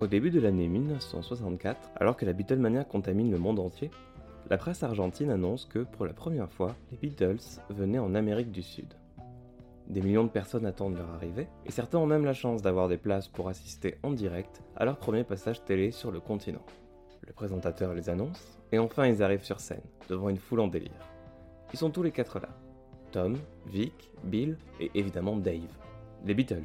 Au début de l'année 1964, alors que la Beatlemania contamine le monde entier, la presse argentine annonce que, pour la première fois, les Beatles venaient en Amérique du Sud. Des millions de personnes attendent leur arrivée, et certains ont même la chance d'avoir des places pour assister en direct à leur premier passage télé sur le continent. Le présentateur les annonce, et enfin ils arrivent sur scène, devant une foule en délire. Ils sont tous les quatre là. Tom, Vic, Bill et évidemment Dave. Les Beatles.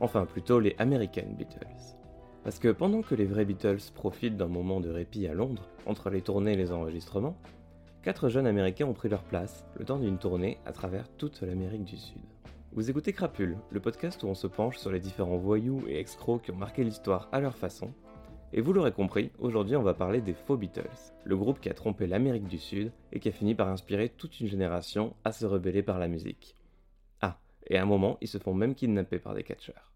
Enfin plutôt les American Beatles. Parce que pendant que les vrais Beatles profitent d'un moment de répit à Londres, entre les tournées et les enregistrements, quatre jeunes Américains ont pris leur place, le temps d'une tournée à travers toute l'Amérique du Sud. Vous écoutez Crapule, le podcast où on se penche sur les différents voyous et escrocs qui ont marqué l'histoire à leur façon. Et vous l'aurez compris, aujourd'hui on va parler des faux Beatles, le groupe qui a trompé l'Amérique du Sud et qui a fini par inspirer toute une génération à se rebeller par la musique. Ah, et à un moment, ils se font même kidnapper par des catcheurs.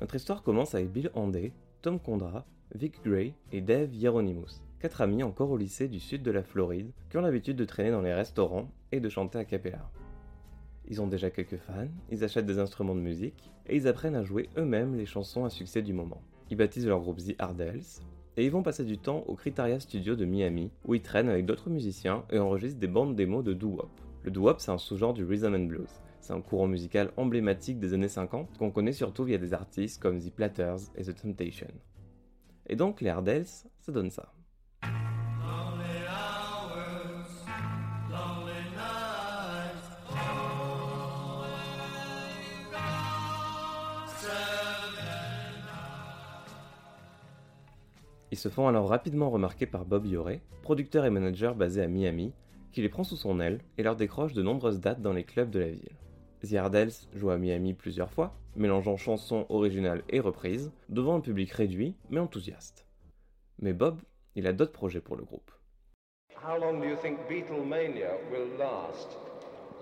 Notre histoire commence avec Bill Handey, Tom Condra, Vic Gray et Dave Hieronymus, quatre amis encore au lycée du sud de la Floride qui ont l'habitude de traîner dans les restaurants et de chanter a cappella. Ils ont déjà quelques fans, ils achètent des instruments de musique et ils apprennent à jouer eux-mêmes les chansons à succès du moment. Ils baptisent leur groupe The Ardels et ils vont passer du temps au Criteria Studio de Miami où ils traînent avec d'autres musiciens et enregistrent des bandes démos de doo-wop. Le doo-wop c'est un sous-genre du rhythm and blues. C'est un courant musical emblématique des années 50 qu'on connaît surtout via des artistes comme The Platters et The Temptation. Et donc les Hardels, ça donne ça. Ils se font alors rapidement remarquer par Bob Yoré, producteur et manager basé à Miami, qui les prend sous son aile et leur décroche de nombreuses dates dans les clubs de la ville. The Ardels joue à Miami plusieurs fois, mélangeant chansons originales et reprises, devant un public réduit mais enthousiaste. Mais Bob, il a d'autres projets pour le groupe. How long do you think Beatlemania will last?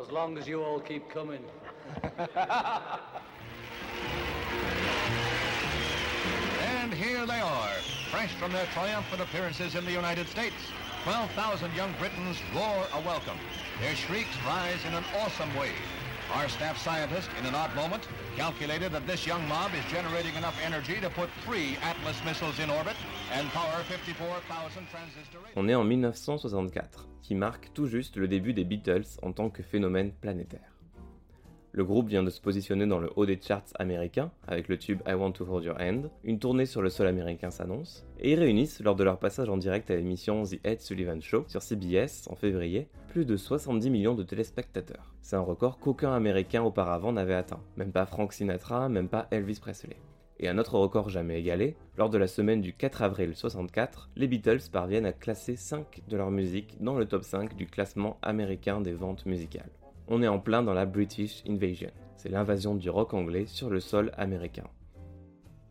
As long as you all keep coming. And here they are, fresh from their triumphant appearances in the United States. 12,000 young Britons roar a welcome. Their shrieks rise in an awesome wave. Our staff scientist, in an odd moment, calculated that this young mob is generating enough energy to put three Atlas missiles in orbit and power 54,000 transistor radios. On est en 1964, qui marque tout juste le début des Beatles en tant que phénomène planétaire. Le groupe vient de se positionner dans le haut des charts américains avec le tube I Want to Hold Your Hand, une tournée sur le sol américain s'annonce, et ils réunissent lors de leur passage en direct à l'émission The Ed Sullivan Show sur CBS en février plus de 70 millions de téléspectateurs. C'est un record qu'aucun américain auparavant n'avait atteint, même pas Frank Sinatra, même pas Elvis Presley. Et un autre record jamais égalé, lors de la semaine du 4 avril 64, les Beatles parviennent à classer 5 de leur musique dans le top 5 du classement américain des ventes musicales. On est en plein dans la British Invasion. C'est l'invasion du rock anglais sur le sol américain.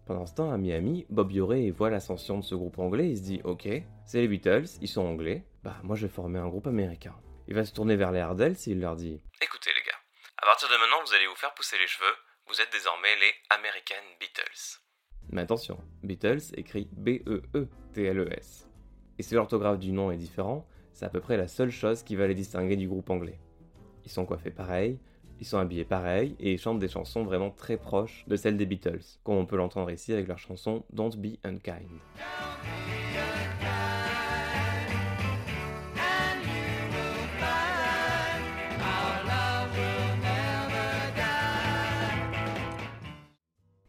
Pendant ce temps, à Miami, Bob Yoré voit l'ascension de ce groupe anglais et se dit Ok, c'est les Beatles, ils sont anglais, bah moi je vais former un groupe américain. Il va se tourner vers les Hardels et il leur dit Écoutez les gars, à partir de maintenant vous allez vous faire pousser les cheveux, vous êtes désormais les American Beatles. Mais attention, Beatles écrit B-E-E-T-L-E-S. Et si l'orthographe du nom est différent, c'est à peu près la seule chose qui va les distinguer du groupe anglais. Ils sont coiffés pareil, ils sont habillés pareil et ils chantent des chansons vraiment très proches de celles des Beatles, comme on peut l'entendre ici avec leur chanson Don't Be Unkind.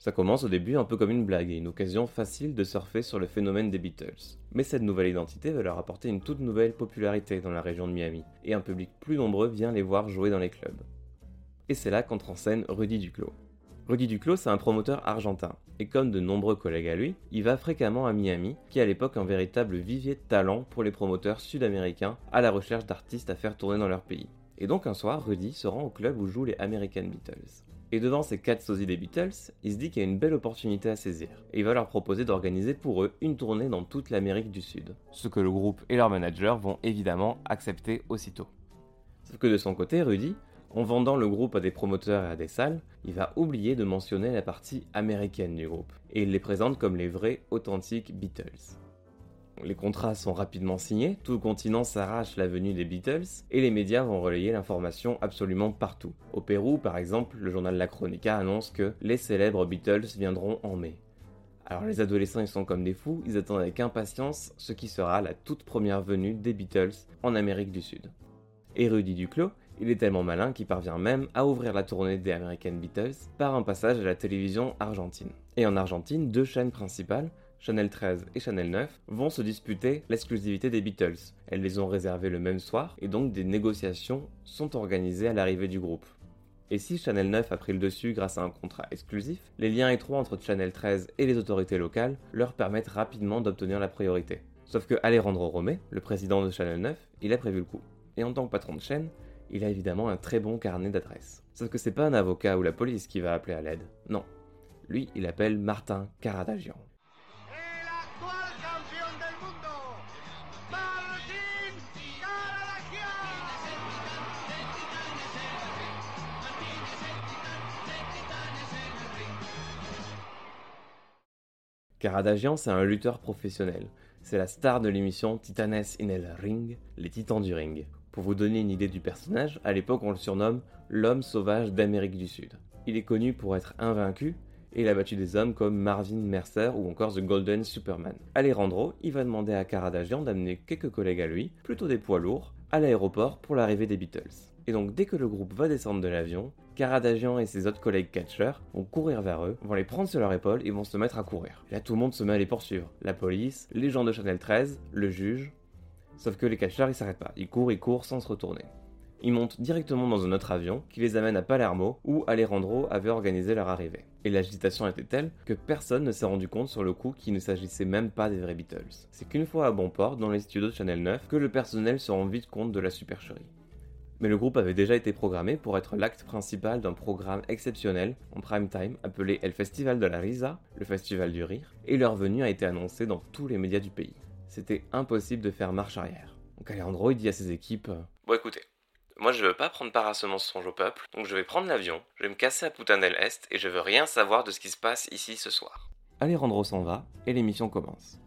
Ça commence au début un peu comme une blague et une occasion facile de surfer sur le phénomène des Beatles. Mais cette nouvelle identité va leur apporter une toute nouvelle popularité dans la région de Miami, et un public plus nombreux vient les voir jouer dans les clubs. Et c'est là qu'entre en scène Rudy Duclos. Rudy Duclos, c'est un promoteur argentin, et comme de nombreux collègues à lui, il va fréquemment à Miami, qui est à l'époque un véritable vivier de talent pour les promoteurs sud-américains à la recherche d'artistes à faire tourner dans leur pays. Et donc un soir, Rudy se rend au club où jouent les American Beatles. Et devant ces quatre sosies des Beatles, il se dit qu'il y a une belle opportunité à saisir. Et il va leur proposer d'organiser pour eux une tournée dans toute l'Amérique du Sud. Ce que le groupe et leur manager vont évidemment accepter aussitôt. Sauf que de son côté, Rudy, en vendant le groupe à des promoteurs et à des salles, il va oublier de mentionner la partie américaine du groupe, et il les présente comme les vrais, authentiques Beatles. Les contrats sont rapidement signés, tout le continent s'arrache la venue des Beatles, et les médias vont relayer l'information absolument partout. Au Pérou, par exemple, le journal La Cronica annonce que les célèbres Beatles viendront en mai. Alors les adolescents ils sont comme des fous, ils attendent avec impatience ce qui sera la toute première venue des Beatles en Amérique du Sud. Érudit Duclos, il est tellement malin qu'il parvient même à ouvrir la tournée des American Beatles par un passage à la télévision argentine. Et en Argentine, deux chaînes principales, Chanel 13 et Chanel 9, vont se disputer l'exclusivité des Beatles. Elles les ont réservées le même soir et donc des négociations sont organisées à l'arrivée du groupe. Et si Chanel 9 a pris le dessus grâce à un contrat exclusif, les liens étroits entre Chanel 13 et les autorités locales leur permettent rapidement d'obtenir la priorité. Sauf que Alejandro Romé, le président de Chanel 9, il a prévu le coup. Et en tant que patron de chaîne, il a évidemment un très bon carnet d'adresses. Sauf que c'est pas un avocat ou la police qui va appeler à l'aide. Non. Lui, il appelle Martin Caradagian. Caradagian, c'est un lutteur professionnel. C'est la star de l'émission Titanes in el Ring, les titans du ring. Pour vous donner une idée du personnage, à l'époque on le surnomme l'homme sauvage d'Amérique du Sud. Il est connu pour être invaincu et il a battu des hommes comme Marvin Mercer ou encore The Golden Superman. Alejandro, il va demander à Caradagian d'amener quelques collègues à lui, plutôt des poids lourds, à l'aéroport pour l'arrivée des Beatles. Et donc dès que le groupe va descendre de l'avion, Caradagian et ses autres collègues catcheurs vont courir vers eux, vont les prendre sur leur épaule et vont se mettre à courir. Là tout le monde se met à les poursuivre. La police, les gens de Chanel 13, le juge. Sauf que les catcheurs ils s'arrêtent pas, ils courent, ils courent sans se retourner. Ils montent directement dans un autre avion qui les amène à Palermo où Alejandro avait organisé leur arrivée. Et l'agitation était telle que personne ne s'est rendu compte sur le coup qu'il ne s'agissait même pas des vrais Beatles. C'est qu'une fois à bon port, dans les studios de Chanel 9, que le personnel se rend vite compte de la supercherie. Mais le groupe avait déjà été programmé pour être l'acte principal d'un programme exceptionnel en prime time appelé El Festival de la Risa, le Festival du Rire, et leur venue a été annoncée dans tous les médias du pays. C'était impossible de faire marche arrière. Donc Alejandro dit à ses équipes euh, Bon écoutez, moi je veux pas prendre part à ce mensonge au peuple, donc je vais prendre l'avion, je vais me casser à Putanel Est et je veux rien savoir de ce qui se passe ici ce soir. Alejandro s'en va et l'émission commence.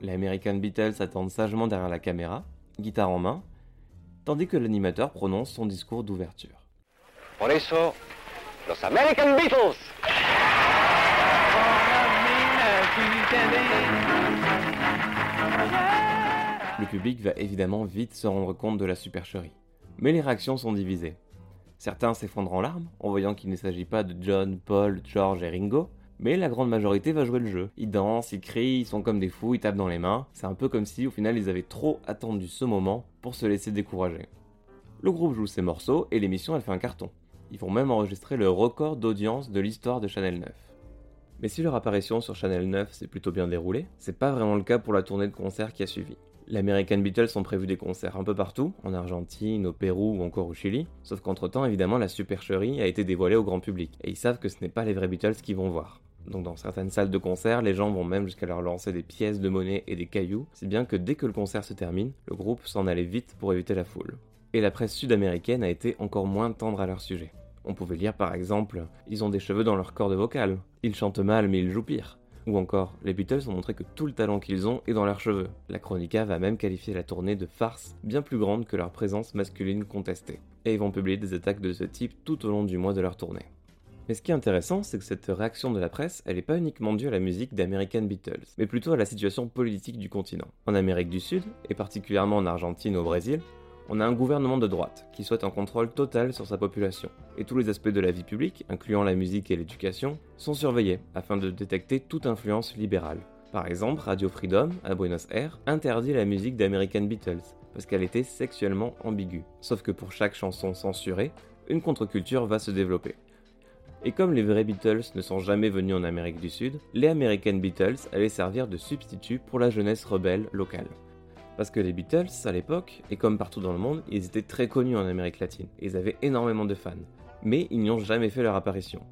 Les American Beatles attendent sagement derrière la caméra, guitare en main, tandis que l'animateur prononce son discours d'ouverture. Por eso, los American Beatles. Le public va évidemment vite se rendre compte de la supercherie. Mais les réactions sont divisées. Certains s'effondrent en larmes en voyant qu'il ne s'agit pas de John, Paul, George et Ringo, mais la grande majorité va jouer le jeu. Ils dansent, ils crient, ils sont comme des fous, ils tapent dans les mains. C'est un peu comme si au final ils avaient trop attendu ce moment pour se laisser décourager. Le groupe joue ses morceaux et l'émission elle fait un carton. Ils vont même enregistrer le record d'audience de l'histoire de Chanel 9. Mais si leur apparition sur Chanel 9 s'est plutôt bien déroulée, c'est pas vraiment le cas pour la tournée de concerts qui a suivi. Les American Beatles ont prévu des concerts un peu partout, en Argentine, au Pérou ou encore au Chili, sauf qu'entre-temps, évidemment, la supercherie a été dévoilée au grand public, et ils savent que ce n'est pas les vrais Beatles qu'ils vont voir. Donc dans certaines salles de concert, les gens vont même jusqu'à leur lancer des pièces de monnaie et des cailloux, si bien que dès que le concert se termine, le groupe s'en allait vite pour éviter la foule. Et la presse sud-américaine a été encore moins tendre à leur sujet. On pouvait lire par exemple Ils ont des cheveux dans leur corde vocale, ils chantent mal mais ils jouent pire. Ou encore, les Beatles ont montré que tout le talent qu'ils ont est dans leurs cheveux. La Chronica va même qualifier la tournée de farce bien plus grande que leur présence masculine contestée. Et ils vont publier des attaques de ce type tout au long du mois de leur tournée. Mais ce qui est intéressant, c'est que cette réaction de la presse, elle n'est pas uniquement due à la musique d'American Beatles, mais plutôt à la situation politique du continent. En Amérique du Sud, et particulièrement en Argentine et au Brésil, on a un gouvernement de droite qui souhaite un contrôle total sur sa population, et tous les aspects de la vie publique, incluant la musique et l'éducation, sont surveillés afin de détecter toute influence libérale. Par exemple, Radio Freedom, à Buenos Aires, interdit la musique d'American Beatles, parce qu'elle était sexuellement ambiguë. Sauf que pour chaque chanson censurée, une contre-culture va se développer. Et comme les vrais Beatles ne sont jamais venus en Amérique du Sud, les American Beatles allaient servir de substitut pour la jeunesse rebelle locale. Parce que les Beatles, à l'époque, et comme partout dans le monde, ils étaient très connus en Amérique latine, ils avaient énormément de fans. Mais ils n'y ont jamais fait leur apparition.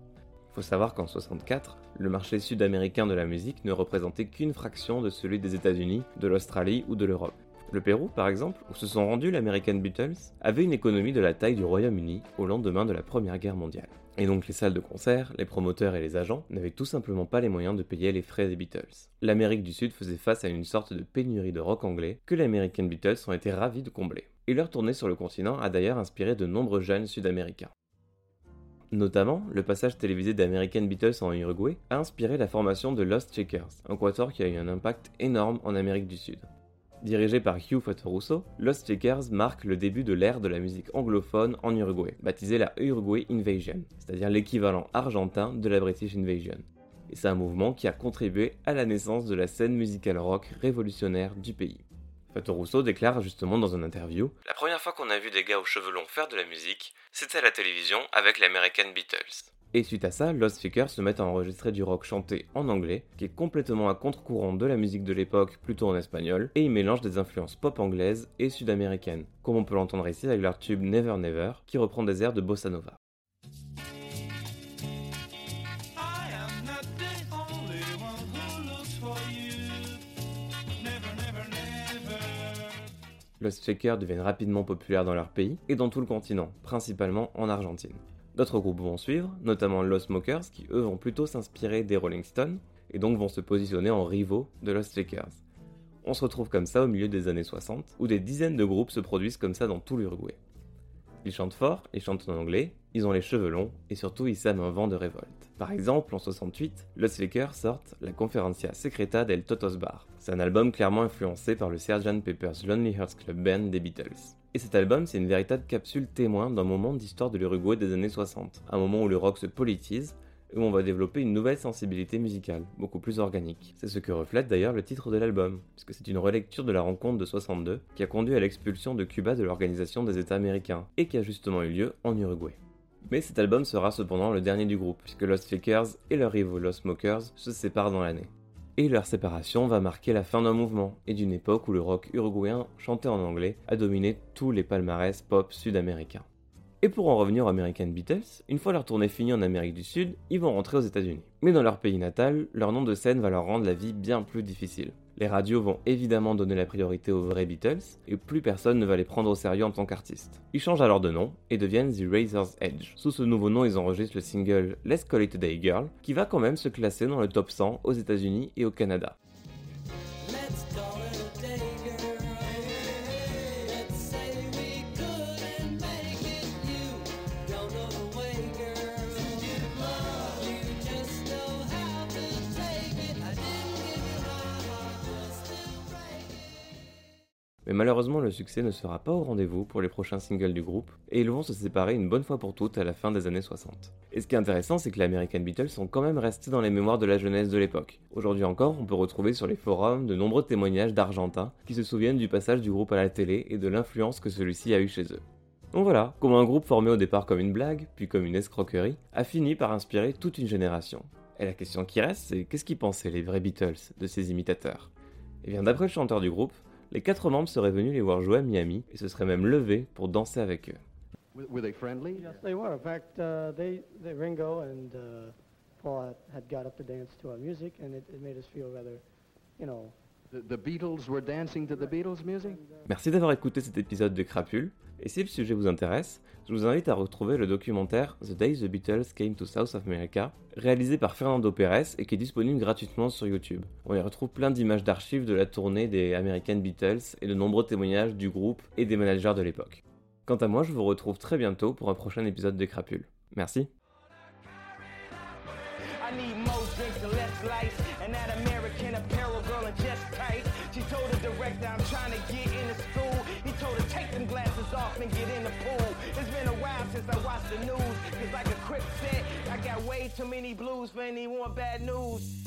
Faut savoir qu'en 64, le marché sud-américain de la musique ne représentait qu'une fraction de celui des États-Unis, de l'Australie ou de l'Europe. Le Pérou, par exemple, où se sont rendus l'American Beatles, avait une économie de la taille du Royaume-Uni au lendemain de la Première Guerre mondiale. Et donc les salles de concert, les promoteurs et les agents n'avaient tout simplement pas les moyens de payer les frais des Beatles. L'Amérique du Sud faisait face à une sorte de pénurie de rock anglais que les American Beatles ont été ravis de combler. Et leur tournée sur le continent a d'ailleurs inspiré de nombreux jeunes sud-américains. Notamment, le passage télévisé d'American Beatles en Uruguay a inspiré la formation de Lost Shakers, un quatuor qui a eu un impact énorme en Amérique du Sud. Dirigé par Hugh Fattoruso, Lost Shakers marque le début de l'ère de la musique anglophone en Uruguay, baptisée la Uruguay Invasion, c'est-à-dire l'équivalent argentin de la British Invasion. Et c'est un mouvement qui a contribué à la naissance de la scène musicale rock révolutionnaire du pays. Fattoruso déclare justement dans une interview La première fois qu'on a vu des gars aux cheveux longs faire de la musique, c'était à la télévision avec les American Beatles. Et suite à ça, Lost Speakers se mettent à enregistrer du rock chanté en anglais, qui est complètement à contre-courant de la musique de l'époque, plutôt en espagnol, et ils mélangent des influences pop anglaises et sud-américaines, comme on peut l'entendre ici avec leur tube Never Never, qui reprend des airs de bossa nova. Lost Shakers deviennent rapidement populaires dans leur pays et dans tout le continent, principalement en Argentine. D'autres groupes vont suivre, notamment Los Smokers, qui eux vont plutôt s'inspirer des Rolling Stones, et donc vont se positionner en rivaux de Los Shakers. On se retrouve comme ça au milieu des années 60, où des dizaines de groupes se produisent comme ça dans tout l'Uruguay. Ils chantent fort, ils chantent en anglais, ils ont les cheveux longs, et surtout ils sèment un vent de révolte. Par exemple, en 68, Los Lakers sortent la Conferencia Secreta del Totos Bar. C'est un album clairement influencé par le Sgt. Pepper's Lonely Hearts Club Band des Beatles. Et cet album, c'est une véritable capsule témoin d'un moment d'histoire de l'Uruguay des années 60, un moment où le rock se politise, et où on va développer une nouvelle sensibilité musicale, beaucoup plus organique. C'est ce que reflète d'ailleurs le titre de l'album, puisque c'est une relecture de la rencontre de 62 qui a conduit à l'expulsion de Cuba de l'Organisation des États américains, et qui a justement eu lieu en Uruguay. Mais cet album sera cependant le dernier du groupe, puisque Lost Fakers et leur rivaux Lost Smokers se séparent dans l'année et leur séparation va marquer la fin d'un mouvement et d'une époque où le rock uruguayen chanté en anglais a dominé tous les palmarès pop sud-américains. Et pour en revenir aux American Beatles, une fois leur tournée finie en Amérique du Sud, ils vont rentrer aux États-Unis. Mais dans leur pays natal, leur nom de scène va leur rendre la vie bien plus difficile. Les radios vont évidemment donner la priorité aux vrais Beatles, et plus personne ne va les prendre au sérieux en tant qu'artistes. Ils changent alors de nom et deviennent The Razor's Edge. Sous ce nouveau nom, ils enregistrent le single Let's Call It a Day Girl, qui va quand même se classer dans le top 100 aux États-Unis et au Canada. Mais malheureusement, le succès ne sera pas au rendez-vous pour les prochains singles du groupe, et ils vont se séparer une bonne fois pour toutes à la fin des années 60. Et ce qui est intéressant, c'est que les American Beatles sont quand même restés dans les mémoires de la jeunesse de l'époque. Aujourd'hui encore, on peut retrouver sur les forums de nombreux témoignages d'Argentins qui se souviennent du passage du groupe à la télé et de l'influence que celui-ci a eu chez eux. Donc voilà, comment un groupe formé au départ comme une blague, puis comme une escroquerie, a fini par inspirer toute une génération. Et la question qui reste, c'est qu'est-ce qu'ils pensaient les vrais Beatles de ces imitateurs? Et bien d'après le chanteur du groupe, les quatre membres seraient venus les voir jouer à Miami et se seraient même levés pour danser avec eux. Were, they friendly? Yes, they were. In fact, uh, they, they, Ringo and uh, Paul had, had got up to dance to our music, and it, it made us feel rather, you know. The, the Beatles were dancing to the Beatles music? Merci d'avoir écouté cet épisode de Crapule. Et si le sujet vous intéresse, je vous invite à retrouver le documentaire The Day the Beatles Came to South America, réalisé par Fernando Pérez et qui est disponible gratuitement sur YouTube. On y retrouve plein d'images d'archives de la tournée des American Beatles et de nombreux témoignages du groupe et des managers de l'époque. Quant à moi, je vous retrouve très bientôt pour un prochain épisode de Crapule. Merci. Way too many blues for anyone bad news.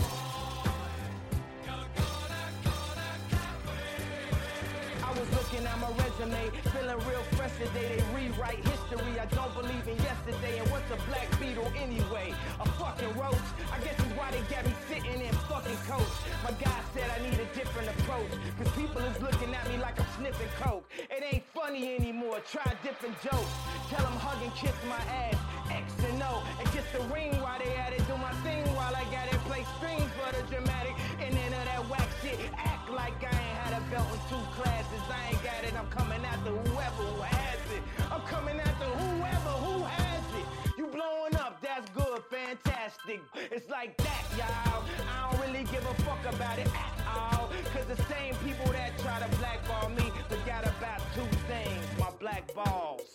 I was looking at my resume, feeling real fresh today. They rewrite history. I don't believe in yesterday. And what's a black beetle anyway? A fucking roach. I guess that's why they got me sitting in fucking coach. My guy said I need a different approach. Cause people is looking at me like I'm sniffing coke. It ain't funny anymore, try different jokes. Tell them hug and kiss my ass, X and O and get the ring while they at it. Do my thing while I got it. Play strings for the dramatic and then of that wax shit. Act like I ain't had a belt in two classes. I ain't got it. I'm coming after whoever who has it. I'm coming after whoever who has it. You blowing up? That's good, fantastic. It's like that, y'all. I don't really give a fuck about it at all. Cause the same people that try to blackball me forgot about two things. My black balls.